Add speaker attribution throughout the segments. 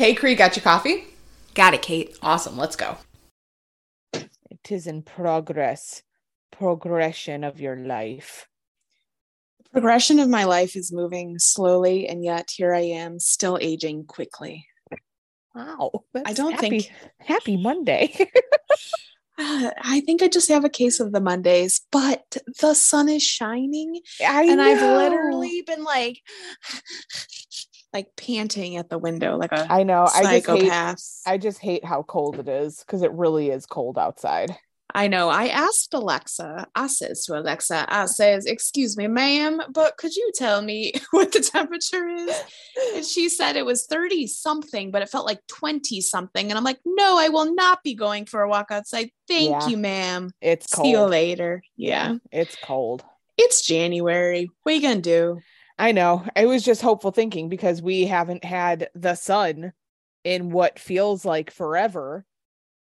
Speaker 1: Hey, Cree, got your coffee?
Speaker 2: Got it, Kate.
Speaker 1: Awesome. Let's go.
Speaker 3: It is in progress, progression of your life.
Speaker 2: Progression of my life is moving slowly, and yet here I am, still aging quickly.
Speaker 3: Wow.
Speaker 2: I don't
Speaker 3: happy,
Speaker 2: think-
Speaker 3: happy Monday.
Speaker 2: Uh, I think I just have a case of the Mondays, but the sun is shining,
Speaker 3: I
Speaker 2: and I've literally been like, like panting at the window like a
Speaker 3: I know. I just hate
Speaker 2: psychopath.
Speaker 3: I just hate how cold it is because it really is cold outside.
Speaker 2: I know. I asked Alexa, I says to Alexa, I says, excuse me, ma'am, but could you tell me what the temperature is? And she said it was 30 something, but it felt like 20 something. And I'm like, no, I will not be going for a walk outside. Thank
Speaker 3: Yeah.
Speaker 2: you, ma'am.
Speaker 3: It's cold.
Speaker 2: See you later. Yeah.
Speaker 3: It's cold.
Speaker 2: It's January. What you gonna do?
Speaker 3: I know. I was just hopeful thinking because we haven't had the sun in what feels like forever.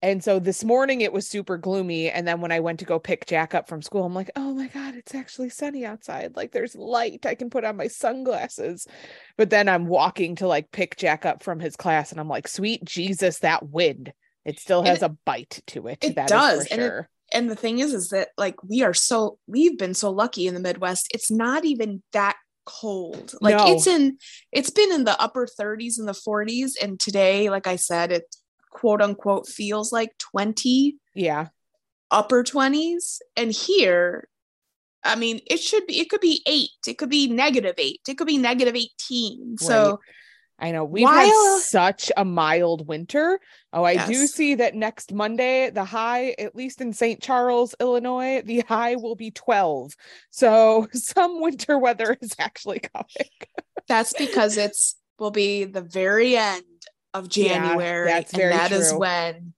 Speaker 3: And so this morning it was super gloomy. And then when I went to go pick Jack up from school, I'm like, oh my God, it's actually sunny outside. Like there's light. I can put on my sunglasses. But then I'm walking to like pick Jack up from his class and I'm like, sweet Jesus, that wind. It still has
Speaker 2: it-
Speaker 3: a bite to it.
Speaker 2: it
Speaker 3: that
Speaker 2: does,
Speaker 3: for
Speaker 2: and it-
Speaker 3: sure.
Speaker 2: And the thing is, is that like we are so we've been so lucky in the Midwest. It's not even that cold. Like
Speaker 3: No.
Speaker 2: it's in it's been in the upper 30s and the 40s. And today, like I said, it quote unquote feels like 20
Speaker 3: yeah.
Speaker 2: upper 20s. And here, I mean, it should be, it could be eight, it could be negative eight, it could be negative 18. So
Speaker 3: I know we've
Speaker 2: While-
Speaker 3: had such a mild winter. Oh, I do see that next Monday, the high, at least in St. Charles, Illinois, the high will be 12. So some winter weather is actually coming.
Speaker 2: that's because it's will be the very end of
Speaker 3: Yeah,
Speaker 2: January.
Speaker 3: that's
Speaker 2: and that is
Speaker 3: true.
Speaker 2: when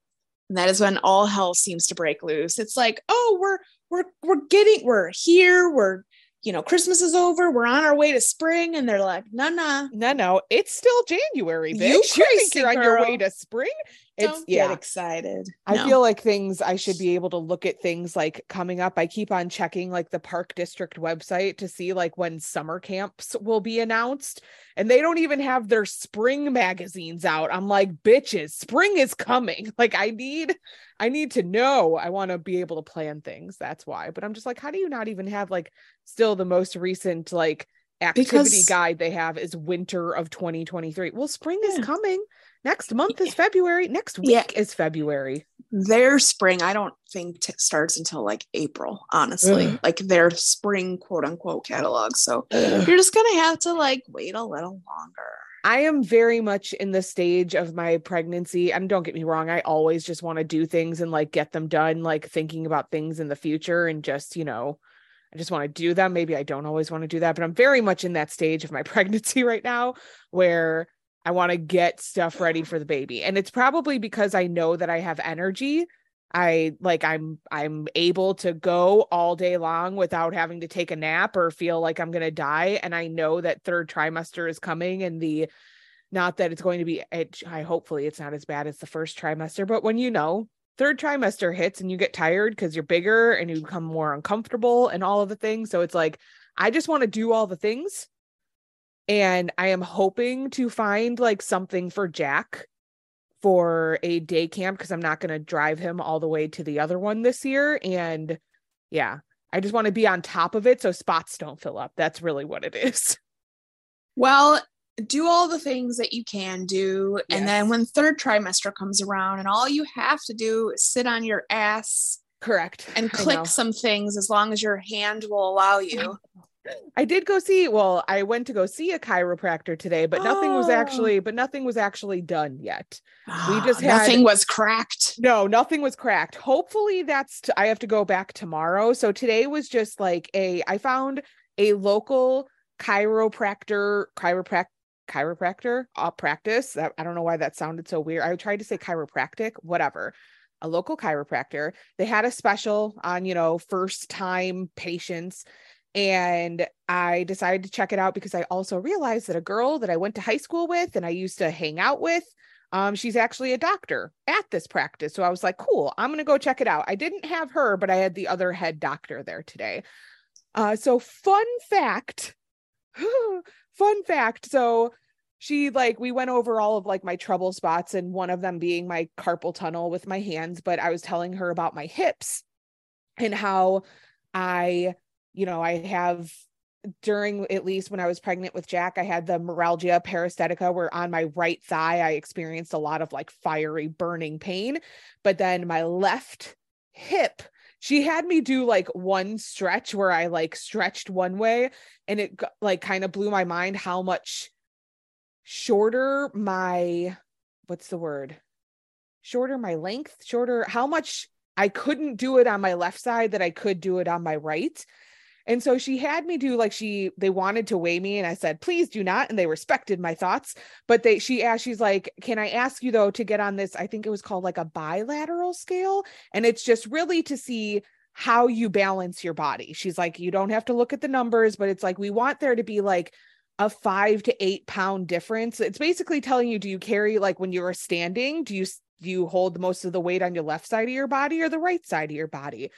Speaker 2: and that is when all hell seems to break loose. It's like, oh, we're we're we're getting we're here, we're you know, Christmas is over, we're on our way to spring, and they're like, no, no,
Speaker 3: No, no, it's still January, bitch.
Speaker 2: You
Speaker 3: You, think
Speaker 2: crazy
Speaker 3: you're on your way to spring? It's
Speaker 2: don't
Speaker 3: yeah.
Speaker 2: get excited.
Speaker 3: I
Speaker 2: No.
Speaker 3: feel like things I should be able to look at things like coming up. I keep on checking like the park district website to see like when summer camps will be announced. And they don't even have their spring magazines out. I'm like, bitches, spring is coming. Like I need I need to know. I want to be able to plan things. That's why. But I'm just like, how do you not even have like still the most recent like activity
Speaker 2: Because-
Speaker 3: guide they have is winter of 2023. Well, spring
Speaker 2: Yeah.
Speaker 3: is coming. Next month is February. Next week
Speaker 2: Yeah.
Speaker 3: is February.
Speaker 2: their spring i don't think t- starts until like april honestly
Speaker 3: Ugh.
Speaker 2: like their spring quote unquote catalog so
Speaker 3: Ugh.
Speaker 2: you're just gonna have to like wait a little longer
Speaker 3: I am very much in the stage of my pregnancy. And don't get me wrong, I always just want to do things and like get them done, like thinking about things in the future and just, you know, I just want to do them. Maybe I don't always want to do that, but I'm very much in that stage of my pregnancy right now where I want to get stuff ready for the baby. And it's probably because I know that I have energy. I like I'm I'm able to go all day long without having to take a nap or feel like I'm going to die and I know that third trimester is coming and the not that it's going to be it, I hopefully it's not as bad as the first trimester but when you know third trimester hits and you get tired cuz you're bigger and you become more uncomfortable and all of the things so it's like I just want to do all the things and I am hoping to find like something for Jack for a day camp because I'm not going to drive him all the way to the other one this year. And yeah, I just want to be on top of it so spots don't fill up. That's really what it is.
Speaker 2: well do all the things that you can do and then when third trimester comes around and all you have to do is sit on your ass
Speaker 3: Correct.
Speaker 2: and click some things as long as your hand will allow you
Speaker 3: I did go see, well, I went to go see a chiropractor today, but nothing was
Speaker 2: Oh.
Speaker 3: actually, but nothing was actually done yet. We ah, just had-
Speaker 2: nothing was cracked
Speaker 3: No, nothing was cracked. Hopefully that's t- I have to go back tomorrow. So today was just like a I found a local chiropractor chiroprac chiropractor uh, practice. That, I don't know why that sounded so weird. I tried to say chiropractic, whatever. A local chiropractor. They had a special on, you know, first time patients and I decided to check it out because I also realized that a girl that I went to high school with and I used to hang out with um, she's actually a doctor at this practice. So I was like, cool, I'm going to go check it out. I didn't have her, but I had the other head doctor there today. Uh, so, fun fact fun fact. So, she like we went over all of like my trouble spots and one of them being my carpal tunnel with my hands but i was telling her about my hips and how i you know i have during at least when i was pregnant with jack i had the meralgia paresthetica where on my right thigh i experienced a lot of like fiery burning pain but then my left hip she had me do like one stretch where i like stretched one way and it like kind of blew my mind how much shorter my what's the word? Shorter my length shorter how much i couldn't do it on my left side that i could do it on my right and so she had me do like she they wanted to weigh me and I said please do not and they respected my thoughts but they she asked she's like can I ask you though to get on this I think it was called like a bilateral scale and it's just really to see how you balance your body. She's like you don't have to look at the numbers but it's like we want there to be like a five to eight pound difference. It's basically telling you, do you carry like when you're standing, do you do you hold most of the weight on your left side of your body or the right side of your body?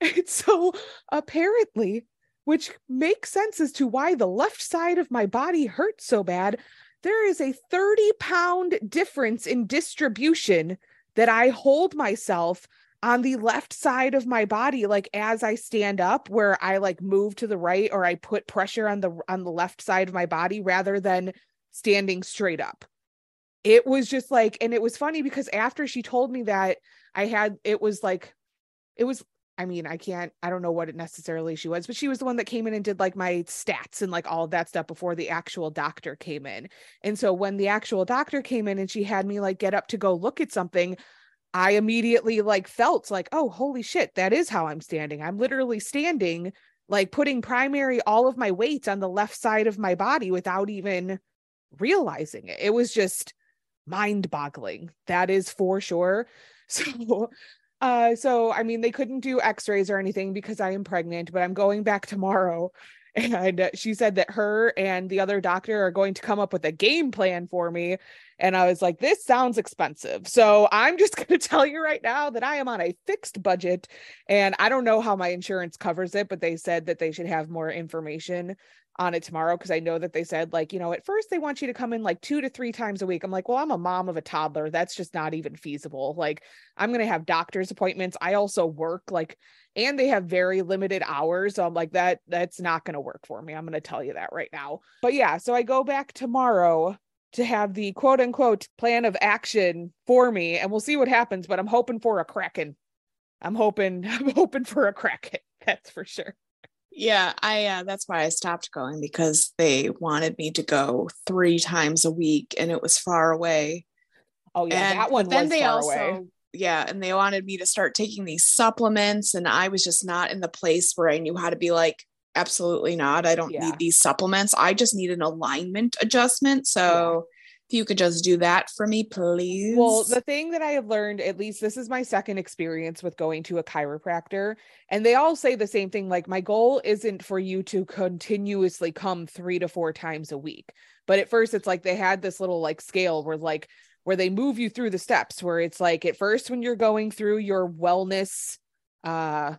Speaker 3: And so apparently, which makes sense as to why the left side of my body hurts so bad, there is a 30 pound difference in distribution that I hold myself on the left side of my body like as i stand up where i like move to the right or i put pressure on the on the left side of my body rather than standing straight up. It was just like and it was funny because after she told me that i had it was like it was i mean i can't i don't know what it necessarily she was but she was the one that came in and did like my stats and like all of that stuff before the actual doctor came in and so when the actual doctor came in and she had me like get up to go look at something I immediately like felt like, oh, holy shit, that is how I'm standing. I'm literally standing, like putting primary all of my weight on the left side of my body without even realizing it. It was just mind boggling. That is for sure. So, uh, so I mean, they couldn't do x rays or anything because I am pregnant, but I'm going back tomorrow. And she said that her and the other doctor are going to come up with a game plan for me. And i was like this sounds expensive. So i'm just going to tell you right now that i am on a fixed budget and i don't know how my insurance covers it but they said that they should have more information on it tomorrow because I know that they said like, you know, at first they want you to come in like 2 to 3 times a week. I'm like, well, I'm a mom of a toddler. That's just not even feasible. Like, I'm going to have doctor's appointments. I also work like and they have very limited hours. So I'm like that that's not going to work for me. I'm going to tell you that right now. But yeah, so I go back tomorrow to have the quote unquote plan of action for me and we'll see what happens, but I'm hoping for a kraken. I'm hoping I'm hoping for a kraken. That's for sure.
Speaker 2: Yeah, I uh, that's why I stopped going because they wanted me to go three times a week and it was far away.
Speaker 3: Oh yeah, and, that one then they also away.
Speaker 2: yeah, and they wanted me to start taking these supplements and I was just not in the place where I knew how to be like absolutely not. I don't yeah. need these supplements. I just need an alignment adjustment. So if you could just do that for me, please.
Speaker 3: Well, the thing that I have learned, at least this is my second experience with going to a chiropractor, and they all say the same thing like, my goal isn't for you to continuously come three to four times a week. But at first, it's like they had this little like scale where like, where they move you through the steps where it's like at first when you're going through your wellness uh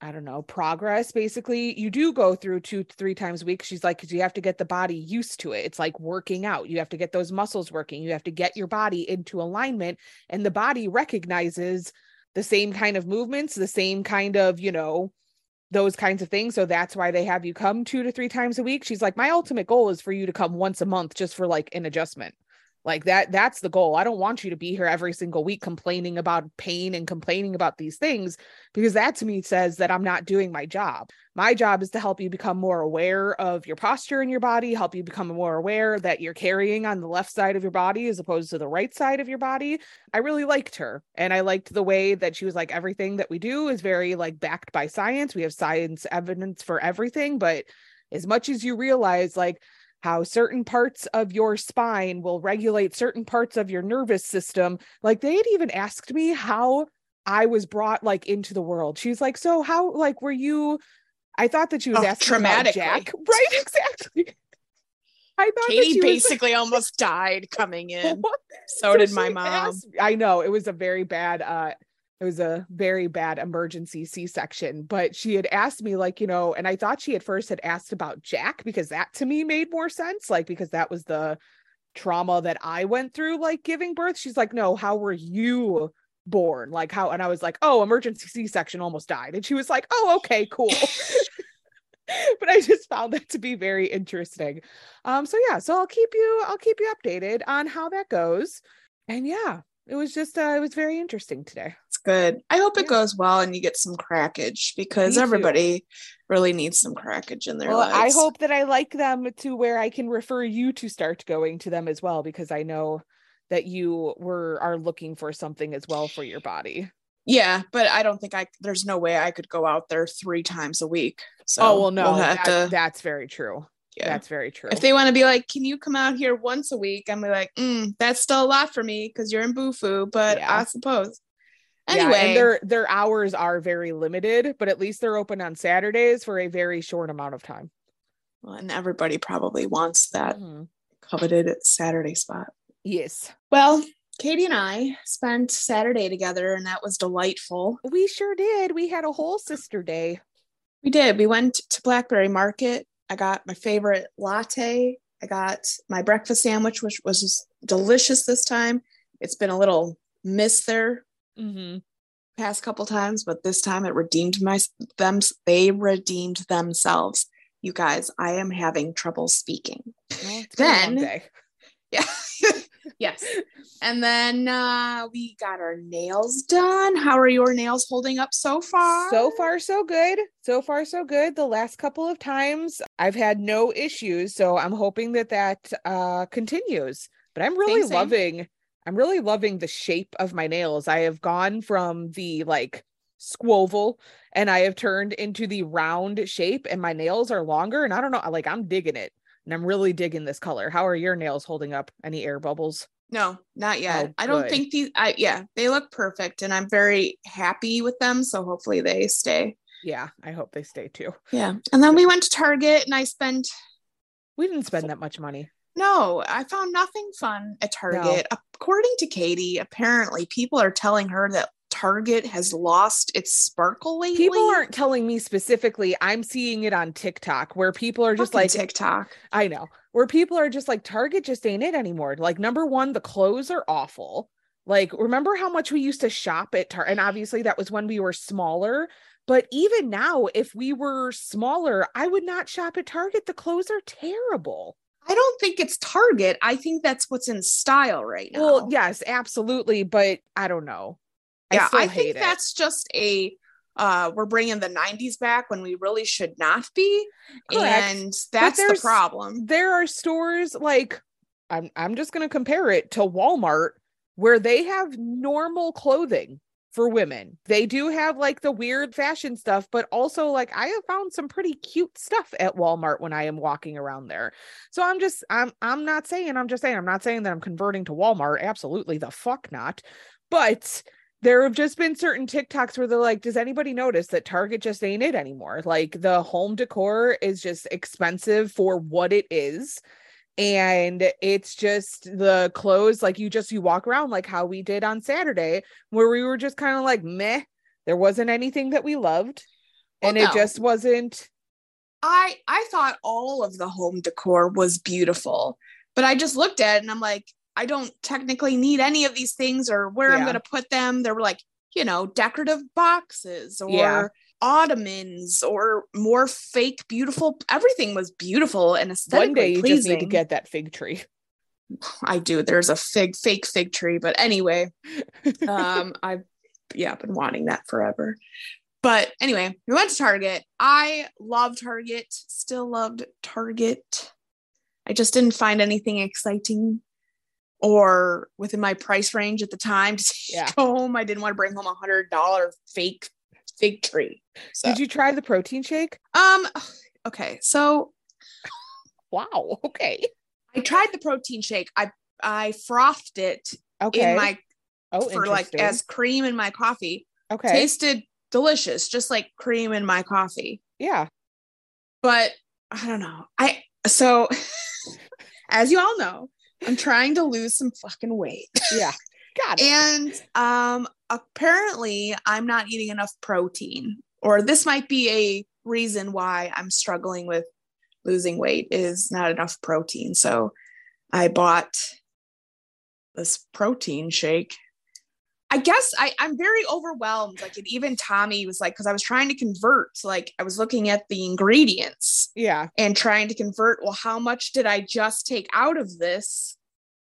Speaker 3: I don't know, progress. Basically, you do go through two, three times a week. She's like, because you have to get the body used to it. It's like working out. You have to get those muscles working. You have to get your body into alignment. And the body recognizes the same kind of movements, the same kind of, you know, those kinds of things. So that's why they have you come two to three times a week. She's like, my ultimate goal is for you to come once a month just for like an adjustment like that that's the goal. I don't want you to be here every single week complaining about pain and complaining about these things because that to me says that i'm not doing my job. My job is to help you become more aware of your posture in your body help you become more aware that you're carrying on the left side of your body as opposed to the right side of your body. I really liked her and i liked the way that she was like everything that we do is very like backed by science. We have science evidence for everything. But as much as you realize like how certain parts of your spine will regulate certain parts of your nervous system. Like they had even asked me how I was brought like into the world. She's like, so how like were you? I thought that she was oh, asking about Jack, right? Exactly.
Speaker 2: I thought Katie basically was... almost died coming in. so, so, did my mom. Asked...
Speaker 3: I know it was a very bad uh it was a very bad emergency c-section but she had asked me like you know and i thought she at first had asked about jack because that to me made more sense like because that was the trauma that I went through, like giving birth. She's like, no, how were you born? Like, how? And I was like, oh, emergency C section almost died. And she was like, oh, okay, cool. but I just found that to be very interesting. Um, so yeah, so I'll keep you, I'll keep you updated on how that goes. And yeah, it was just uh, it was very interesting today.
Speaker 2: Good. I hope it goes well and you get some crackage because everybody really needs some crackage in their well,
Speaker 3: lives. I hope that I like them to where I can refer you to start going to them as well because I know that you were are looking for something as well for your body.
Speaker 2: Yeah, but I don't think I there's no way I could go out there three times a week. So
Speaker 3: oh well, no, we'll that, to, that's very true. Yeah, that's very true.
Speaker 2: If they want to be like, "Can you come out here once a week?" I'm like, mm, "That's still a lot for me because you're in Bufu." But yeah. I suppose.
Speaker 3: Anyway, yeah, and their their hours are very limited, but at least they're open on Saturdays for a very short amount of time.
Speaker 2: Well, and everybody probably wants that mm-hmm. coveted Saturday spot.
Speaker 3: Yes.
Speaker 2: Well, Katie and I spent Saturday together, and that was delightful.
Speaker 3: We sure did. We had a whole sister day.
Speaker 2: We did. We went to Blackberry Market. I got my favorite latte. I got my breakfast sandwich, which was delicious this time. It's been a little miss there mm-hmm. past couple times, but this time it redeemed my them. They redeemed themselves. You guys, I am having trouble speaking. Well, then, yeah. yes. And then uh, we got our nails done. How are your nails holding up so far?
Speaker 3: So far, so good. So far, so good. The last couple of times I've had no issues. So I'm hoping that that uh, continues. But I'm really same, loving, same. I'm really loving the shape of my nails. I have gone from the like squoval and I have turned into the round shape and my nails are longer. And I don't know, like I'm digging it and I'm really digging this color. How are your nails holding up? Any air bubbles?
Speaker 2: No, not oh, yet. Oh, I don't think these I yeah, they look perfect and I'm very happy with them, so hopefully they stay.
Speaker 3: Yeah, I hope they stay too.
Speaker 2: Yeah. And then we went to Target and I spent
Speaker 3: We didn't spend that much money.
Speaker 2: No, I found nothing fun at Target. No. According to Katie, apparently people are telling her that Target has lost its sparkle lately.
Speaker 3: People aren't telling me specifically. I'm seeing it on TikTok where people are just Fucking like
Speaker 2: TikTok.
Speaker 3: I know. Where people are just like Target just ain't it anymore. Like number 1, the clothes are awful. Like remember how much we used to shop at Target and obviously that was when we were smaller, but even now if we were smaller, I would not shop at Target. The clothes are terrible.
Speaker 2: I don't think it's Target. I think that's what's in style right now.
Speaker 3: Well, yes, absolutely, but I don't know
Speaker 2: yeah, I, I think it. that's just a uh, we're bringing the 90s back when we really should not be. Correct. And that's the problem.
Speaker 3: There are stores like I'm I'm just going to compare it to Walmart where they have normal clothing for women. They do have like the weird fashion stuff, but also like I have found some pretty cute stuff at Walmart when I am walking around there. So I'm just I'm I'm not saying I'm just saying I'm not saying that I'm converting to Walmart. Absolutely the fuck not. But there have just been certain TikToks where they're like, does anybody notice that Target just ain't it anymore? Like the home decor is just expensive for what it is. And it's just the clothes, like you just you walk around like how we did on Saturday, where we were just kind of like meh. There wasn't anything that we loved. Well, and no. it just wasn't
Speaker 2: I I thought all of the home decor was beautiful, but I just looked at it and I'm like, I don't technically need any of these things or where yeah. I'm going to put them. They were like, you know, decorative boxes or yeah. Ottomans or more fake beautiful. Everything was beautiful and aesthetically One day you pleasing. just need
Speaker 3: to get that fig tree.
Speaker 2: I do. There's a fig, fake fig tree, but anyway, um, I've yeah been wanting that forever. But anyway, we went to Target. I love Target. Still loved Target. I just didn't find anything exciting or within my price range at the time to yeah. home. I didn't want to bring home a hundred dollar fake fig tree.
Speaker 3: So. Did you try the protein shake?
Speaker 2: Um. Okay. So.
Speaker 3: Wow. Okay.
Speaker 2: I tried the protein shake. I I frothed it okay. in my oh for like as cream in my coffee.
Speaker 3: Okay.
Speaker 2: Tasted delicious, just like cream in my coffee.
Speaker 3: Yeah.
Speaker 2: But I don't know. I so as you all know, I'm trying to lose some fucking weight.
Speaker 3: Yeah.
Speaker 2: Got it. And um apparently I'm not eating enough protein or this might be a reason why I'm struggling with losing weight is not enough protein. So I bought this protein shake. I guess I, I'm very overwhelmed. Like, and even Tommy was like, because I was trying to convert, like, I was looking at the ingredients
Speaker 3: Yeah.
Speaker 2: and trying to convert. Well, how much did I just take out of this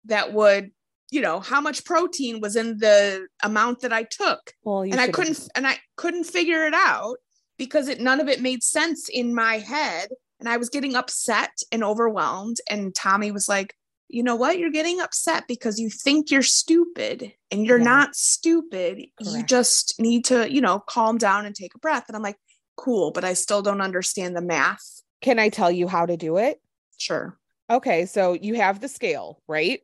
Speaker 2: that would, you know, how much protein was in the amount that I took?
Speaker 3: Well,
Speaker 2: and I couldn't and I couldn't figure it out because it none of it made sense in my head and I was getting upset and overwhelmed and Tommy was like you know what you're getting upset because you think you're stupid and you're
Speaker 3: Yeah.
Speaker 2: not stupid you just need to you know calm down and take a breath and I'm like cool but I still don't understand the math
Speaker 3: Can I tell you how to do it?
Speaker 2: sure
Speaker 3: Okay, so you have the scale, right?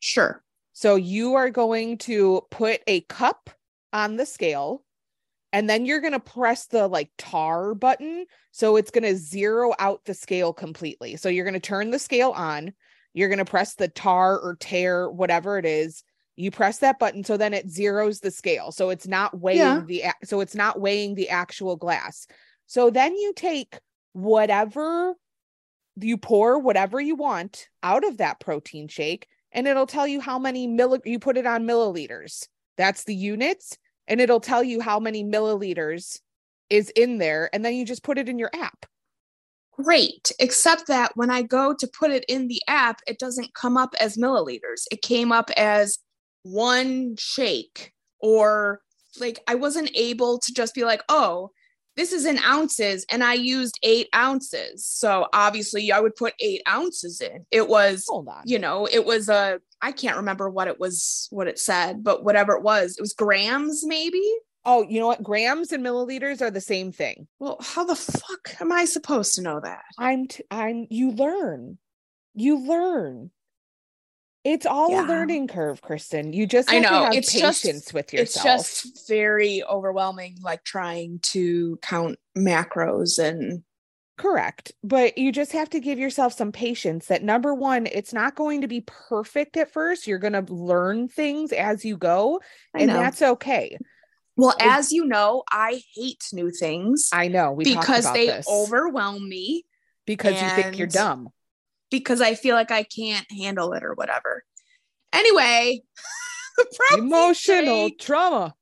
Speaker 2: Sure
Speaker 3: So you are going to put a cup on the scale and then you're going to press the like tar button. So it's going to zero out the scale completely. So you're going to turn the scale on. You're going to press the tar or tear, whatever it is. You press that button. So then it zeroes the scale. So it's not weighing
Speaker 2: Yeah.
Speaker 3: the, so it's not weighing the actual glass. So then you take whatever you pour whatever you want out of that protein shake and it'll tell you how many milli you put it on milliliters. That's the units, and it'll tell you how many milliliters is in there, and then you just put it in your app.
Speaker 2: great except that when I go to put it in the app it doesn't come up as milliliters it came up as one shake or like I wasn't able to just be like, oh, this is in ounces and I used eight ounces. So obviously I would put eight ounces in. It was,
Speaker 3: Hold on.
Speaker 2: you know, it was a, I can't remember what it was, what it said, but whatever it was, it was grams maybe.
Speaker 3: Oh, you know what? Grams and milliliters are the same thing.
Speaker 2: Well, how the fuck am I supposed to know that?
Speaker 3: I'm t- I'm you learn. You learn. It's all
Speaker 2: Yeah.
Speaker 3: a learning curve, Kristen. You just
Speaker 2: I
Speaker 3: have to
Speaker 2: know,
Speaker 3: have
Speaker 2: it's just-
Speaker 3: patience with yourself.
Speaker 2: It's just very overwhelming, like trying to count macros and
Speaker 3: Correct. But you just have to give yourself some patience that number one, it's not going to be perfect at first. You're going to learn things as you go,
Speaker 2: I
Speaker 3: and
Speaker 2: know.
Speaker 3: that's okay.
Speaker 2: well,
Speaker 3: I-
Speaker 2: as you know, I hate new things
Speaker 3: I know we
Speaker 2: because they
Speaker 3: this.
Speaker 2: overwhelm me
Speaker 3: because you think you're dumb.
Speaker 2: Because I feel like I can't handle it or whatever. Anyway,
Speaker 3: Emotional
Speaker 2: shake-
Speaker 3: trauma.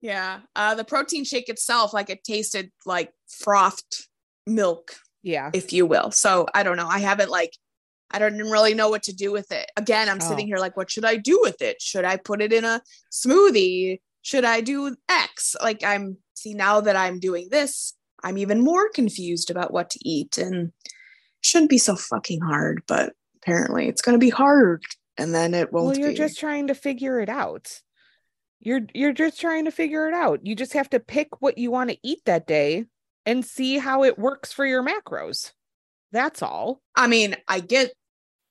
Speaker 2: yeah, uh, the protein shake itself, like it tasted like frothed milk,
Speaker 3: Yeah.
Speaker 2: if you will. So I don't know. I haven't like, I don't really know what to do with it. Again, I'm sitting
Speaker 3: Oh.
Speaker 2: here like, what should I do with it? Should I put it in a smoothie? Should I do X? Like I'm see now that I'm doing this, I'm even more confused about what to eat and shouldn't be so fucking hard, but apparently it's going to be hard and then it won't
Speaker 3: Well, you're
Speaker 2: be.
Speaker 3: just trying to figure it out. You're you're just trying to figure it out. You just have to pick what you want to eat that day and see how it works for your macros. That's all.
Speaker 2: I mean, I get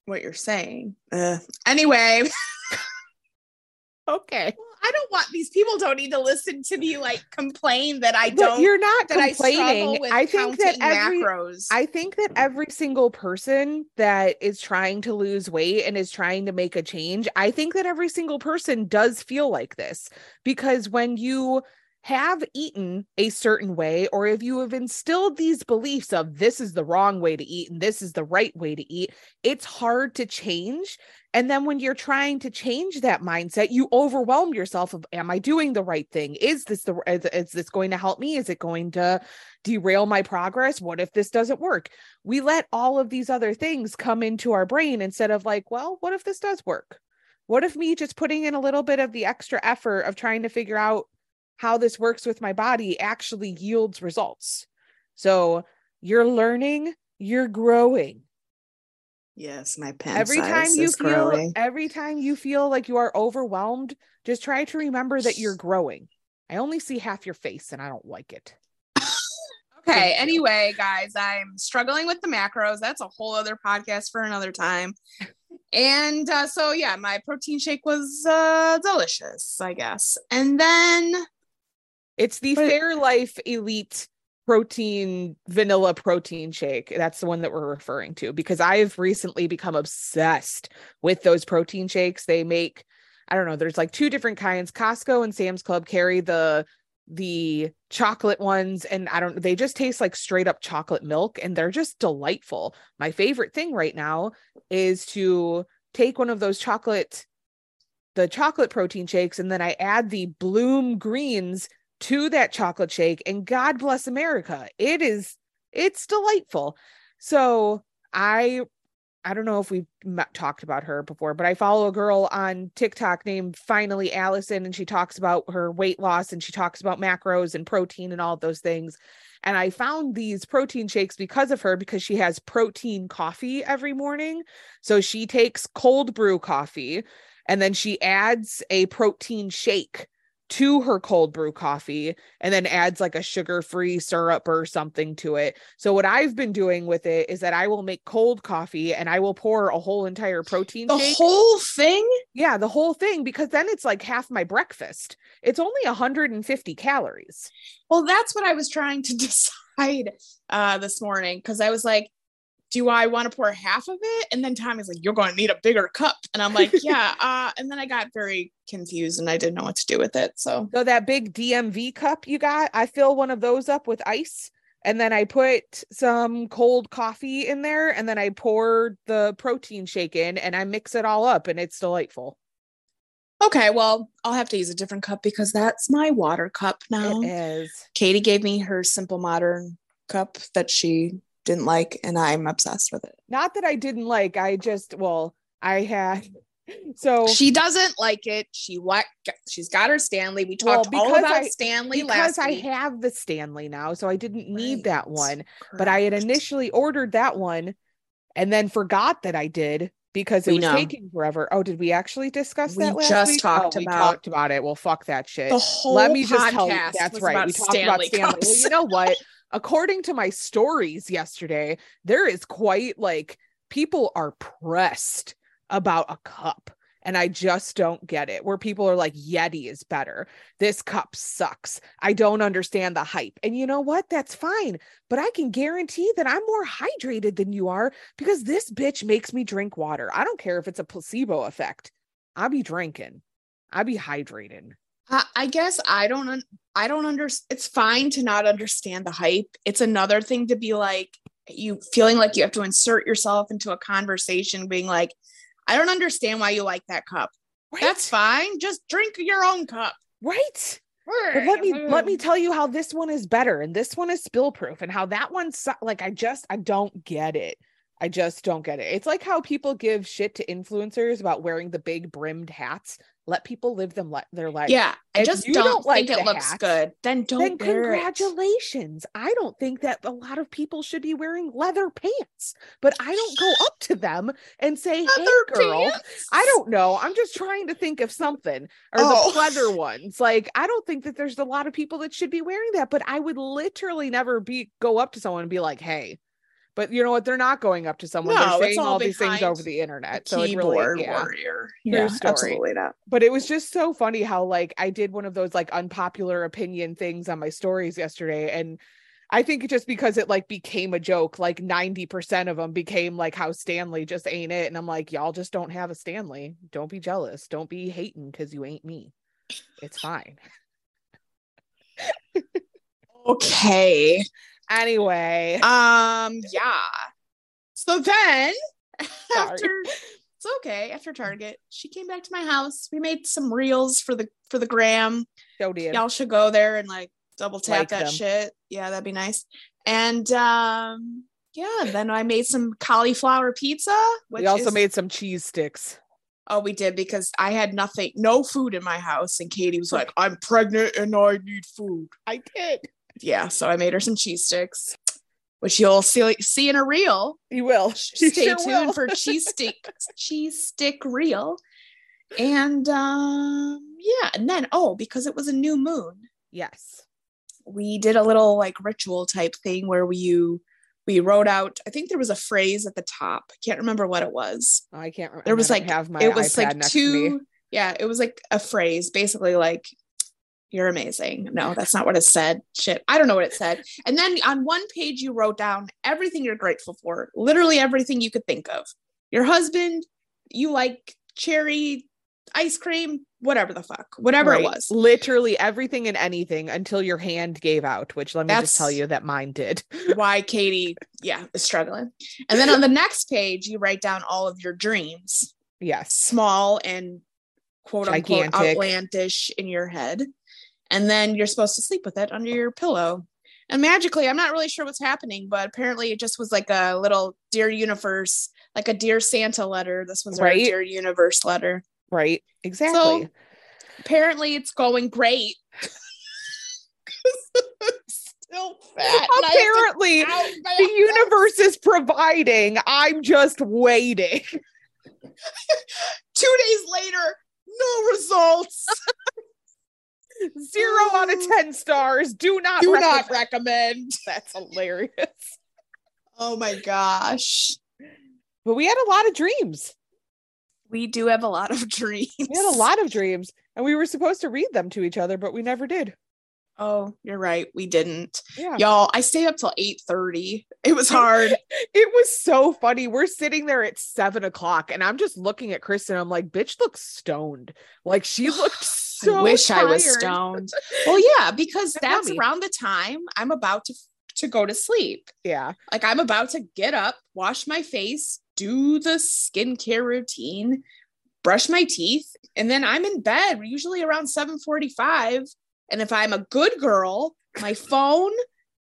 Speaker 2: what you're saying. Uh, anyway,
Speaker 3: Okay.
Speaker 2: I don't want these people don't need to listen to me like complain that I don't
Speaker 3: you're not
Speaker 2: that I
Speaker 3: complaining.
Speaker 2: with
Speaker 3: I, think that every
Speaker 2: macros.
Speaker 3: I think that every single person that is trying to lose weight and is trying to make a change, I think that every single person does feel like this because when you have eaten a certain way, or if you have instilled these beliefs of this is the wrong way to eat and this is the right way to eat, it's hard to change. And then when you're trying to change that mindset, you overwhelm yourself of, am I doing the right thing? Is this the is, is this going to help me? Is it going to derail my progress? What if this doesn't work? We let all of these other things come into our brain instead of like, well, what if this does work? What if me just putting in a little bit of the extra effort of trying to figure out how this works with my body actually yields results? So you're learning, you're growing.
Speaker 2: yes, my pen
Speaker 3: every time you feel
Speaker 2: growing.
Speaker 3: every time you feel like you are overwhelmed, just try to remember that you're growing. I only see half your face and I don't like it.
Speaker 2: Okay. Anyway, guys, I'm struggling with the macros. That's a whole other podcast for another time. And uh, so, yeah, my protein shake was uh, delicious, I guess. And then,
Speaker 3: It's the
Speaker 2: But-
Speaker 3: Fairlife Elite protein vanilla protein shake. That's the one that we're referring to because I've recently become obsessed with those protein shakes. They make I don't know, there's like two different kinds. Costco and Sam's Club carry the the chocolate ones and I don't they just taste like straight up chocolate milk and they're just delightful. My favorite thing right now is to take one of those chocolate the chocolate protein shakes and then I add the bloom greens to that chocolate shake and God bless America. It is it's delightful. So I I don't know if we've talked about her before, but I follow a girl on TikTok named Finally Allison, and she talks about her weight loss and she talks about macros and protein and all those things. And I found these protein shakes because of her because she has protein coffee every morning. So she takes cold brew coffee and then she adds a protein shake to her cold brew coffee and then adds like a sugar free syrup or something to it. So, what I've been doing with it is that I will make cold coffee and I will pour a whole entire protein
Speaker 2: the
Speaker 3: shake.
Speaker 2: whole thing?
Speaker 3: Yeah, the whole thing because then it's like half my breakfast. It's only 150 calories.
Speaker 2: Well, that's what I was trying to decide uh, this morning because I was like, do I want to pour half of it? And then Tommy's like, you're going to need a bigger cup. And I'm like, yeah. Uh, and then I got very confused and I didn't know what to do with it. So,
Speaker 3: So that big DMV cup you got, I fill one of those up with ice and then I put some cold coffee in there and then I pour the protein shake in and I mix it all up and it's delightful.
Speaker 2: okay, well, I'll have to use a different cup because that's my water cup now.
Speaker 3: It is.
Speaker 2: Katie gave me her simple modern cup that she didn't like, and I'm obsessed with it.
Speaker 3: Not that I didn't like, I just well, I had so
Speaker 2: She doesn't like it. She what? She's got her Stanley. We
Speaker 3: Well,
Speaker 2: talked all about
Speaker 3: I-
Speaker 2: Stanley
Speaker 3: because
Speaker 2: last
Speaker 3: I
Speaker 2: week.
Speaker 3: have the Stanley now, so I didn't need that
Speaker 2: Right.
Speaker 3: one. But I had initially ordered that one and then forgot that I did because it
Speaker 2: We
Speaker 3: was
Speaker 2: know.
Speaker 3: taking forever. Oh, did we actually discuss
Speaker 2: We
Speaker 3: that last
Speaker 2: just
Speaker 3: week?
Speaker 2: talked
Speaker 3: oh, we
Speaker 2: about-
Speaker 3: talked about it. Well, fuck that shit.
Speaker 2: the whole
Speaker 3: Let me just tell you
Speaker 2: podcast
Speaker 3: that's right. We talked about
Speaker 2: Stanley
Speaker 3: Stanley. Well, you know what? According to my stories yesterday, there is quite like people are pressed about a cup. And I just don't get it. Where people are like, Yeti is better. This cup sucks. I don't understand the hype. And you know what? That's fine. But I can guarantee that I'm more hydrated than you are because this bitch makes me drink water. I don't care if it's a placebo effect. I'll be drinking. I'll be hydrated.
Speaker 2: I, I guess I don't. Un- I don't understand. It's fine to not understand the hype. It's another thing to be like you feeling like you have to insert yourself into a conversation, being like, "I don't understand why you like that cup."
Speaker 3: Right?
Speaker 2: That's fine. Just drink your own cup.
Speaker 3: right. But let me let me mm-hmm. tell you how this one is better and this one is spill proof and how that one's su- like I just I don't get it. I just don't get it. It's like how people give shit to influencers about wearing the big brimmed hats. Let people live them le- their life.
Speaker 2: Yeah, I just don't,
Speaker 3: don't like
Speaker 2: think it looks
Speaker 3: hats,
Speaker 2: good. Then don't
Speaker 3: then
Speaker 2: wear it.
Speaker 3: congratulations. I don't think that a lot of people should be wearing leather pants, but I don't go up to them and say, "Hey,
Speaker 2: Leather
Speaker 3: girl."
Speaker 2: pants.
Speaker 3: I don't know. I'm just trying to think of something. Or
Speaker 2: Oh.
Speaker 3: the pleather ones. Like, I don't think that there's a lot of people that should be wearing that, but I would literally never be go up to someone and be like, hey. But you know what? They're not going up to someone.
Speaker 2: No,
Speaker 3: They're
Speaker 2: it's
Speaker 3: saying
Speaker 2: all
Speaker 3: all these things
Speaker 2: behind
Speaker 3: over the internet. So it
Speaker 2: keyboard
Speaker 3: really, yeah.
Speaker 2: warrior.
Speaker 3: True
Speaker 2: Yeah,
Speaker 3: story.
Speaker 2: absolutely not.
Speaker 3: But it was just so funny how like I did one of those like unpopular opinion things on my stories yesterday and I think just because it like became a joke, like 90% of them became like how Stanley just ain't it. And I'm like, y'all just don't have a Stanley. Don't be jealous. Don't be hating because you ain't me. It's fine.
Speaker 2: Okay.
Speaker 3: Anyway,
Speaker 2: Um, yeah. So then after it's okay, after Target, she came back to my house. We made some reels for the for the gram.
Speaker 3: so did.
Speaker 2: Y'all should go there and like double tap
Speaker 3: Like
Speaker 2: that
Speaker 3: them.
Speaker 2: shit. Yeah, that'd be nice. And um yeah, then I made some cauliflower pizza. Which
Speaker 3: We also
Speaker 2: is-
Speaker 3: made some cheese sticks.
Speaker 2: Oh, we did because I had nothing, no food in my house, and Katie was like, "I'm pregnant and I need food."
Speaker 3: I did.
Speaker 2: Yeah, so I made her some cheese sticks, which you'll see see in a reel.
Speaker 3: You will. You
Speaker 2: Stay
Speaker 3: sure
Speaker 2: tuned
Speaker 3: will.
Speaker 2: for cheese stick cheese stick reel. And um yeah, and then oh, because it was a new moon,
Speaker 3: Yes.
Speaker 2: we did a little like ritual type thing where we you we wrote out I think there was a phrase at the top. I can't remember what it was.
Speaker 3: I can't remember.
Speaker 2: There was like
Speaker 3: have my
Speaker 2: it was
Speaker 3: iPad
Speaker 2: like
Speaker 3: next to me.
Speaker 2: two yeah, it was like a phrase basically like you're amazing. No, that's not what it said. Shit. I don't know what it said. And then on one page, you wrote down everything you're grateful for, literally everything you could think of. Your husband, you like cherry ice cream, whatever the fuck, whatever
Speaker 3: Right.
Speaker 2: it was.
Speaker 3: Literally everything and anything until your hand gave out, which let me just tell you that mine did.
Speaker 2: Why Katie, yeah, is struggling. And then on the next page, you write down all of your dreams,
Speaker 3: Yes.
Speaker 2: small and quote unquote outlandish in your head. And then you're supposed to sleep with it under your pillow. And magically, I'm not really sure what's happening, but apparently it just was like a little Dear Universe, like a Dear Santa letter. This was
Speaker 3: Right.
Speaker 2: Dear Universe letter.
Speaker 3: Right. Exactly.
Speaker 2: So, Apparently, it's going great. Still fat. to
Speaker 3: Apparently, the universe is providing. I'm just waiting.
Speaker 2: Two days later, no results.
Speaker 3: Zero out of 10 stars. Do not
Speaker 2: Do
Speaker 3: recommend.
Speaker 2: not recommend.
Speaker 3: That's hilarious.
Speaker 2: Oh my gosh.
Speaker 3: But we had a lot of dreams.
Speaker 2: We do have a lot of dreams.
Speaker 3: We had a lot of dreams, and we were supposed to read them to each other, but we never did.
Speaker 2: Oh, you're right. We didn't.
Speaker 3: Yeah.
Speaker 2: Y'all, I stayed up till 8:30. It was hard.
Speaker 3: It was so funny. We're sitting there at seven o'clock, and I'm just looking at Kristen. I'm like, bitch looks stoned. Like she looked so
Speaker 2: I wish I was stoned. Well, yeah, because
Speaker 3: That's
Speaker 2: that's around the time I'm about to to go to sleep.
Speaker 3: Yeah.
Speaker 2: Like I'm about to get up, wash my face, do the skincare routine, brush my teeth, and then I'm in bed usually around 7:45. And if I'm a good girl, my phone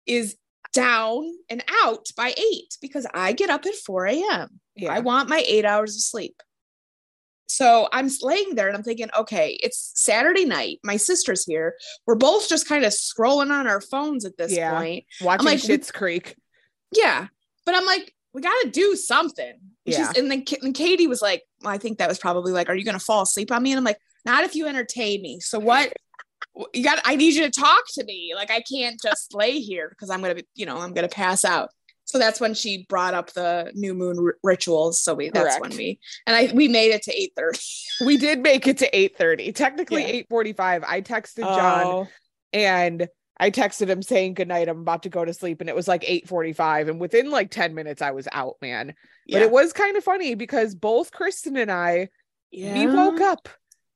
Speaker 2: is down and out by eight because I get up at 4 a.m.
Speaker 3: Yeah.
Speaker 2: I want my eight hours of sleep. So I'm laying there and I'm thinking, okay, it's Saturday night. My sister's here. We're both just kind of scrolling on our phones at this
Speaker 3: Yeah.
Speaker 2: point.
Speaker 3: Watching
Speaker 2: like,
Speaker 3: Schitt's Creek.
Speaker 2: Yeah. But I'm like, we got to do something. And
Speaker 3: Yeah.
Speaker 2: She's, and then and Katie was like, well, I think that was probably like, are you going to fall asleep on me? And I'm like, not if you entertain me. So what? You got, I need you to talk to me. Like, I can't just lay here because I'm going to be, you know, I'm going to pass out. So that's when she brought up the new moon r- rituals. So we, that's when we, and I, we made it to 8 30.
Speaker 3: We did make it to 8:30. Technically
Speaker 2: Yeah.
Speaker 3: 8:45. I texted John oh. and I texted him saying goodnight. I'm about to go to sleep. And it was like 8:45. And within like 10 minutes, I was out, man. But it was kind of funny because both Kristen and I
Speaker 2: yeah.
Speaker 3: we woke up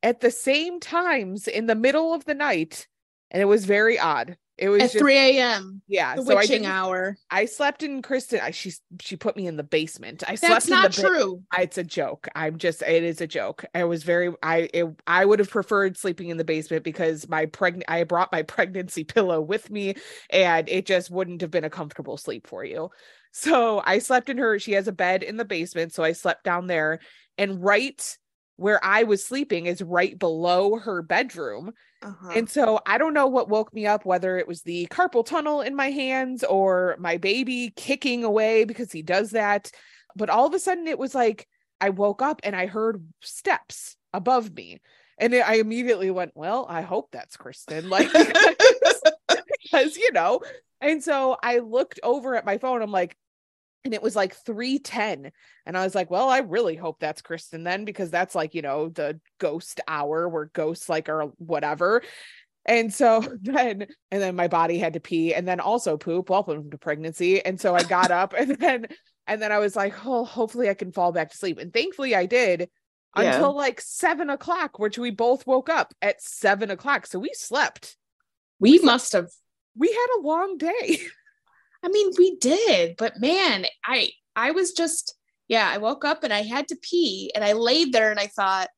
Speaker 3: at the same times in the middle of the night. And it was very odd. It was
Speaker 2: at
Speaker 3: just
Speaker 2: 3 a.m.
Speaker 3: yeah.
Speaker 2: The
Speaker 3: So I
Speaker 2: witching
Speaker 3: didn't,
Speaker 2: hour.
Speaker 3: I slept in Kristen. I, she she put me in the basement. I
Speaker 2: That's
Speaker 3: slept
Speaker 2: not
Speaker 3: the ba-
Speaker 2: true.
Speaker 3: I- it's a joke. I'm just it is a joke. I was very I it, I would have preferred sleeping in the basement because my pregnant I brought my pregnancy pillow with me and it just wouldn't have been a comfortable sleep for you. So I slept in her she has a bed in the basement so I slept down there and right where I was sleeping is right below her bedroom.
Speaker 2: Uh-huh.
Speaker 3: And so I don't know what woke me up, whether it was the carpal tunnel in my hands or my baby kicking away because he does that. But all of a sudden it was like I woke up and I heard steps above me. And it- I immediately went, Well, I hope that's Kristen. Like, because, you know, and so I looked over at my phone. I'm like, and it was like 310 and i was like well i really hope that's kristen then because that's like you know the ghost hour where ghosts like are whatever. And so then and then my body had to pee and then also poop welcome to pregnancy and so i got up and then and then i was like oh hopefully i can fall back to sleep. And thankfully i did
Speaker 2: Yeah.
Speaker 3: until like seven o'clock which we both woke up at seven o'clock so we slept.
Speaker 2: We must have
Speaker 3: we had a long day
Speaker 2: I mean, we did, but man, I I was just yeah, I woke up and I had to pee and I laid there and I thought,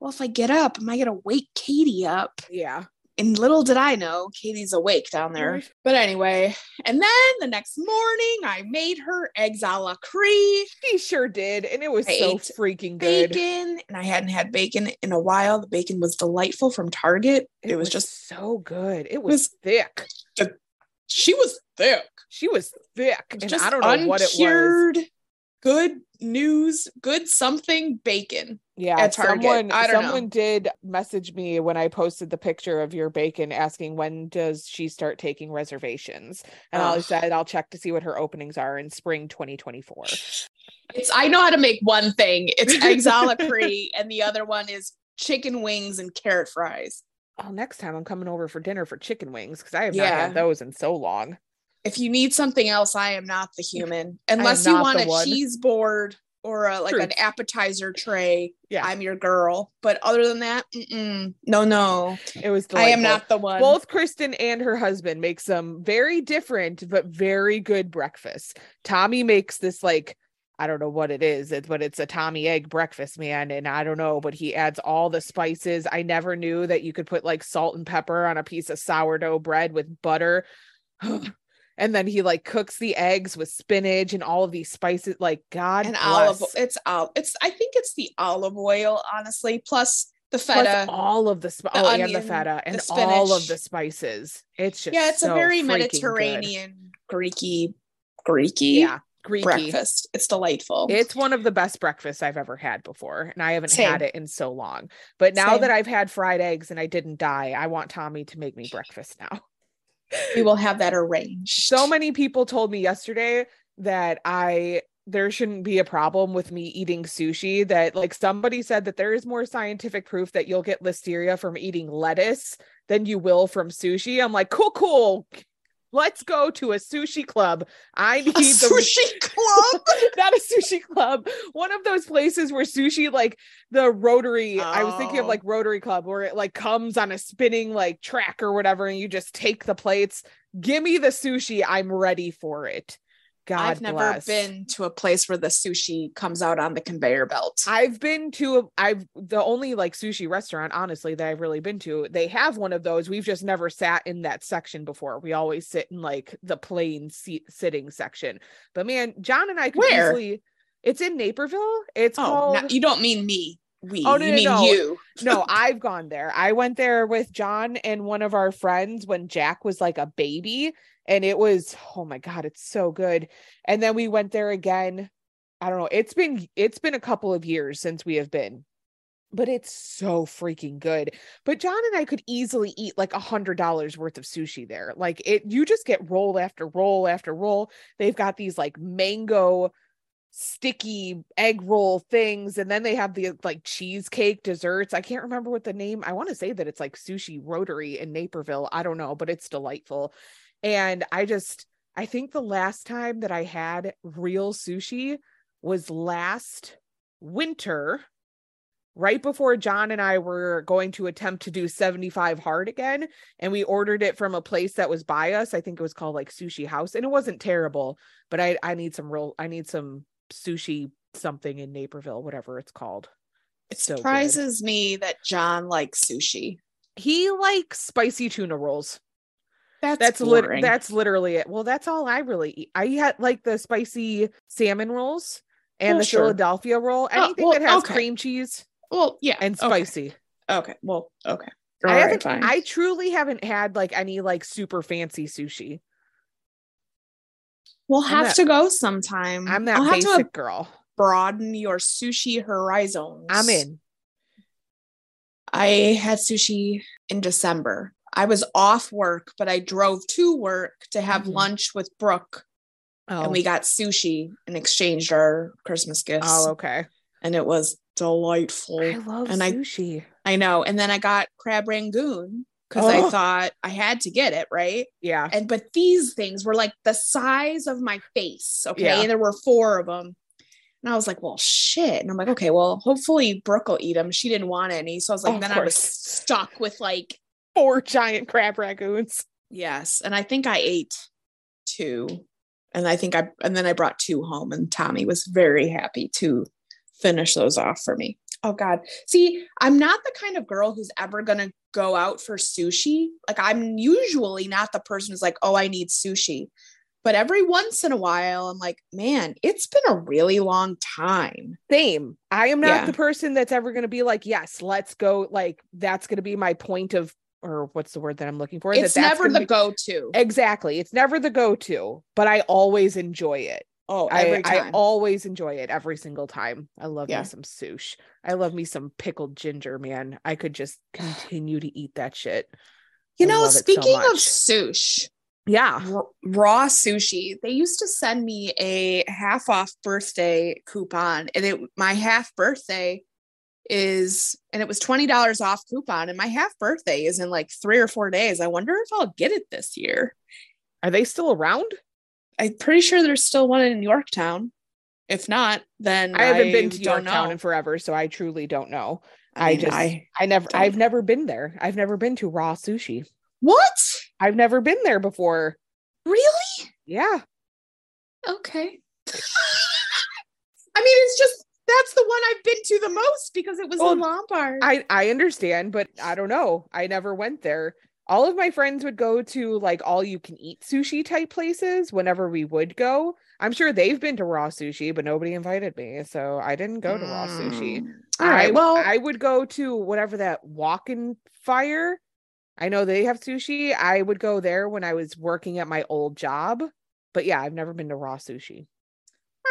Speaker 2: well, if I get up, am I gonna wake Katie up?
Speaker 3: yeah
Speaker 2: And little did I know Katie's awake down there. But anyway, and then the next morning I made her eggs a la Cree,
Speaker 3: he sure did and it was
Speaker 2: I
Speaker 3: so freaking good
Speaker 2: bacon, and I hadn't had bacon in a while. The bacon was delightful from Target. It, was, just
Speaker 3: so good. It was,
Speaker 2: was-
Speaker 3: thick.
Speaker 2: She was thick.
Speaker 3: She was thick, and
Speaker 2: just
Speaker 3: I don't know what it was.
Speaker 2: uncured, Good news, good something bacon.
Speaker 3: Yeah, someone
Speaker 2: I don't know.
Speaker 3: someone did message me when I posted the picture of your bacon, asking when does she start taking reservations, and I said I'll check to see what her openings are in spring 2024.
Speaker 2: It's I know how to make one thing. It's eggs a la and the other one is chicken wings and carrot fries.
Speaker 3: Oh, next time I'm coming over for dinner for chicken wings because I have not had those in so long.
Speaker 2: If you need something else, I am not the human. Unless you want a
Speaker 3: one.
Speaker 2: cheese board or a, like
Speaker 3: True.
Speaker 2: an appetizer tray,
Speaker 3: Yeah.
Speaker 2: I'm your girl. But other than that, no, no,
Speaker 3: It was
Speaker 2: I am not the one.
Speaker 3: Both Kristen and her husband make some very different but very good breakfasts. Tommy makes this like I don't know what it is, it's, but it's a Tommy egg breakfast, man. And I don't know, but he adds all the spices. I never knew that you could put like salt and pepper on a piece of sourdough bread with butter. and then he like cooks the eggs with spinach and all of these spices. Like God,
Speaker 2: and
Speaker 3: bless.
Speaker 2: olive. It's olive. It's I think it's the olive oil, honestly, plus the
Speaker 3: Plus
Speaker 2: feta.
Speaker 3: all of the, sp-
Speaker 2: the
Speaker 3: oh, and the feta and
Speaker 2: the
Speaker 3: all of the spices. It's just
Speaker 2: yeah, it's a very
Speaker 3: freaking good.
Speaker 2: Mediterranean, Greeky, Greeky
Speaker 3: Yeah, Greeky.
Speaker 2: breakfast. It's delightful.
Speaker 3: It's one of the best breakfasts I've ever had before, and I haven't
Speaker 2: Same.
Speaker 3: had it in so long. But now
Speaker 2: Same.
Speaker 3: that I've had fried eggs and I didn't die, I want Tommy to make me breakfast now.
Speaker 2: we will have that arranged.
Speaker 3: So many people told me yesterday that I there shouldn't be a problem with me eating sushi that like somebody said that there is more scientific proof that you'll get listeria from eating lettuce than you will from sushi. I'm like, cool, cool. Let's go to a sushi club. I need
Speaker 2: a
Speaker 3: the
Speaker 2: sushi club.
Speaker 3: not a sushi club. One of those places where sushi, like the Rotary, I was thinking of
Speaker 2: Oh.
Speaker 3: like Rotary Club, where it like comes on a spinning like track or whatever, and you just take the plates. Give me the sushi. I'm ready for it. God
Speaker 2: I've never
Speaker 3: bless.
Speaker 2: been to a place where the sushi comes out on the conveyor belt.
Speaker 3: I've been to a, I've the only like sushi restaurant honestly that I've really been to. They have one of those. We've just never sat in that section before. We always sit in like the plain seat sitting section. But man, John and I could
Speaker 2: Where?
Speaker 3: easily. It's in Naperville. It's
Speaker 2: oh,
Speaker 3: called
Speaker 2: no, you don't mean me. We.
Speaker 3: Oh, no,
Speaker 2: you
Speaker 3: no,
Speaker 2: mean
Speaker 3: no.
Speaker 2: you.
Speaker 3: no, I've gone there. I went there with John and one of our friends when Jack was like a baby, and it was oh my god, it's so good. And then we went there again. I don't know. It's been it's been a couple of years since we have been, but it's so freaking good. But John and I could easily eat like a hundred dollars worth of sushi there. Like it, you just get roll after roll after roll. They've got these like mango sticky egg roll things and then they have the like cheesecake desserts i can't remember what the name i want to say that it's like sushi rotary in naperville i don't know but it's delightful and i just i think the last time that i had real sushi was last winter right before john and i were going to attempt to do 75 hard again and we ordered it from a place that was by us i think it was called like sushi house and it wasn't terrible but i i need some real i need some sushi something in Naperville, whatever it's called.
Speaker 2: It
Speaker 3: So good.
Speaker 2: surprises me that John likes sushi.
Speaker 3: He likes spicy tuna rolls.
Speaker 2: That's
Speaker 3: That's lit- that's literally it. Well, that's all I really eat. I had like the spicy salmon rolls and
Speaker 2: Well,
Speaker 3: the
Speaker 2: sure.
Speaker 3: Philadelphia roll.
Speaker 2: Oh,
Speaker 3: Anything
Speaker 2: well,
Speaker 3: that has
Speaker 2: okay.
Speaker 3: cream cheese
Speaker 2: well, yeah,
Speaker 3: and spicy.
Speaker 2: Okay, well, okay.
Speaker 3: I
Speaker 2: All right,
Speaker 3: haven't. I truly haven't had like any like super fancy sushi.
Speaker 2: we'll have
Speaker 3: that-
Speaker 2: to go sometime.
Speaker 3: I'm that
Speaker 2: I'll
Speaker 3: basic girl.
Speaker 2: broaden your sushi horizons.
Speaker 3: I'm in.
Speaker 2: I had sushi in December. I was off work, but I drove to work to have
Speaker 3: Mhm.
Speaker 2: lunch with Brooke,
Speaker 3: Oh,
Speaker 2: and we got sushi and exchanged our Christmas gifts.
Speaker 3: oh okay.
Speaker 2: and it was delightful.
Speaker 3: I love
Speaker 2: and I-
Speaker 3: sushi.
Speaker 2: I know. And then I got crab rangoon because I
Speaker 3: Oh.
Speaker 2: thought I had to get it, right?
Speaker 3: yeah.
Speaker 2: And but these things were like the size of my face. Okay.
Speaker 3: Yeah.
Speaker 2: And there were four of them. And I was like, well, shit. And I'm like, okay, well, hopefully Brooke will eat them. She didn't want any. So I was like,
Speaker 3: Of
Speaker 2: then I was stuck with like,
Speaker 3: Four giant crab ragoons.
Speaker 2: yes. And I think I ate two. And I think I, and then I brought two home, and Tommy was very happy to finish those off for me. Oh, God. See, I'm not the kind of girl who's ever going to go out for sushi. Like, I'm usually not the person who's like, oh, I need sushi. But every once in a while, I'm like, man, it's been a really long time.
Speaker 3: Same. I am not
Speaker 2: Yeah.
Speaker 3: the person that's ever going to be like, yes, let's go. Like, that's going to be my point of, or what's the word that I'm looking for? That
Speaker 2: It's
Speaker 3: that's
Speaker 2: never the
Speaker 3: be-
Speaker 2: go to.
Speaker 3: Exactly. It's never the go to, but I always enjoy it.
Speaker 2: Oh,
Speaker 3: I, I always enjoy it every single time. I love
Speaker 2: Yeah.
Speaker 3: me some sush. I love me some pickled ginger, man. I could just continue to eat that shit.
Speaker 2: you
Speaker 3: I
Speaker 2: know,
Speaker 3: it so
Speaker 2: speaking of sushi,
Speaker 3: Yeah.
Speaker 2: r- RA Sushi they used to send me a half off birthday coupon and it my half birthday is and it was $20 off coupon and my half birthday is in like three or four days i wonder if i'll get it this year
Speaker 3: Are they still around?
Speaker 2: i'm pretty sure there's still one in yorktown If not, then
Speaker 3: I haven't been to Yorktown
Speaker 2: know.
Speaker 3: in forever, so I truly don't know. I,
Speaker 2: mean,
Speaker 3: just
Speaker 2: I-
Speaker 3: I, never I've never been there. I've never been to RA Sushi.
Speaker 2: what?
Speaker 3: I've never been there before.
Speaker 2: Really?
Speaker 3: Yeah.
Speaker 2: Okay. I mean, it's just that's the one I've been to the most because it was in Lombard.
Speaker 3: I I understand, but I don't know. I never went there. All of my friends would go to like all you can eat sushi type places whenever we would go. I'm sure they've been to RA Sushi, but nobody invited me, so I didn't go to RA Sushi.
Speaker 2: Mm. All right.
Speaker 3: I,
Speaker 2: well,
Speaker 3: I would go to whatever that walk in fire. I know they have sushi. I would go there when I was working at my old job. But yeah, I've never been to RA Sushi.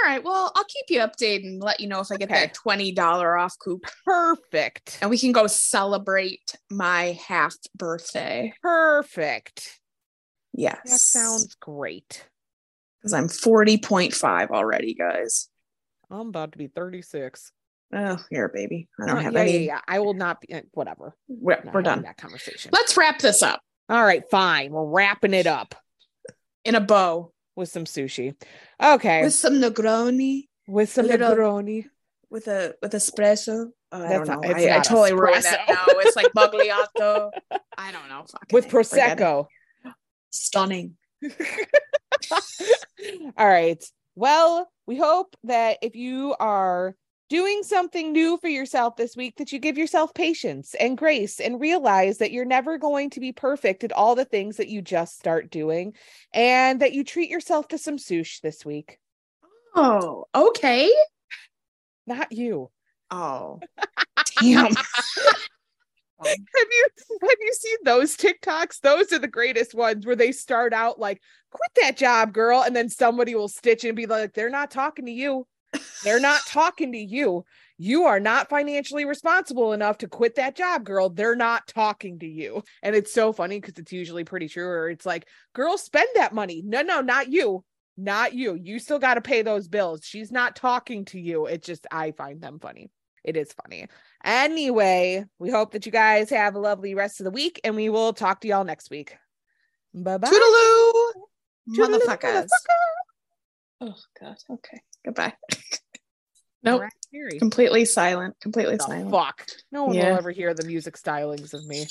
Speaker 2: All right. Well, I'll keep you updated and let you know if I get
Speaker 3: Okay.
Speaker 2: that twenty dollar off coupon,
Speaker 3: Perfect.
Speaker 2: and we can go celebrate my half birthday.
Speaker 3: Perfect.
Speaker 2: Yes,
Speaker 3: That sounds great.
Speaker 2: because I'm forty point five already, guys.
Speaker 3: I'm about to be 36.
Speaker 2: Oh, here, baby. I don't
Speaker 3: Uh,
Speaker 2: have
Speaker 3: yeah,
Speaker 2: any.
Speaker 3: yeah, yeah. I will not be uh, whatever.
Speaker 2: We're, we're done.
Speaker 3: that conversation.
Speaker 2: Let's wrap this up
Speaker 3: All right, fine. We're wrapping it up
Speaker 2: in a bow
Speaker 3: with some sushi. Okay.
Speaker 2: with some Negroni, With
Speaker 3: some
Speaker 2: little-
Speaker 3: Negroni.
Speaker 2: with a with espresso. Oh, I don't know.
Speaker 3: it's
Speaker 2: I, I
Speaker 3: not
Speaker 2: totally ruined that
Speaker 3: espresso.
Speaker 2: now. It's like Sbagliato. I don't know. Fucking
Speaker 3: With
Speaker 2: it.
Speaker 3: Prosecco.
Speaker 2: Stunning.
Speaker 3: All right. Well, we hope that if you are doing something new for yourself this week, that you give yourself patience and grace and realize that you're never going to be perfect at all the things that you just start doing and that you treat yourself to some sush this week.
Speaker 2: Oh, okay.
Speaker 3: Not you.
Speaker 2: Oh, damn.
Speaker 3: Have you have you seen those TikToks? Those are the greatest ones where they start out like, quit that job, girl, and then somebody will stitch and be like, they're not talking to you. They're not talking to you. You are not financially responsible enough to quit that job, girl. They're not talking to you. And it's so funny because it's usually pretty true. Or it's like, girl, spend that money. No, no, not you. Not you. You still got to pay those bills. She's not talking to you. It just, I find them funny. It is funny. Anyway, we hope that you guys have a lovely rest of the week and we will talk to y'all next week. Bye bye.
Speaker 2: Toodaloo, motherfuckers. Oh God. Okay. Goodbye. nope. Completely silent. Completely
Speaker 3: The
Speaker 2: silent.
Speaker 3: fuck. No one
Speaker 2: Yeah.
Speaker 3: will ever hear the music stylings of me.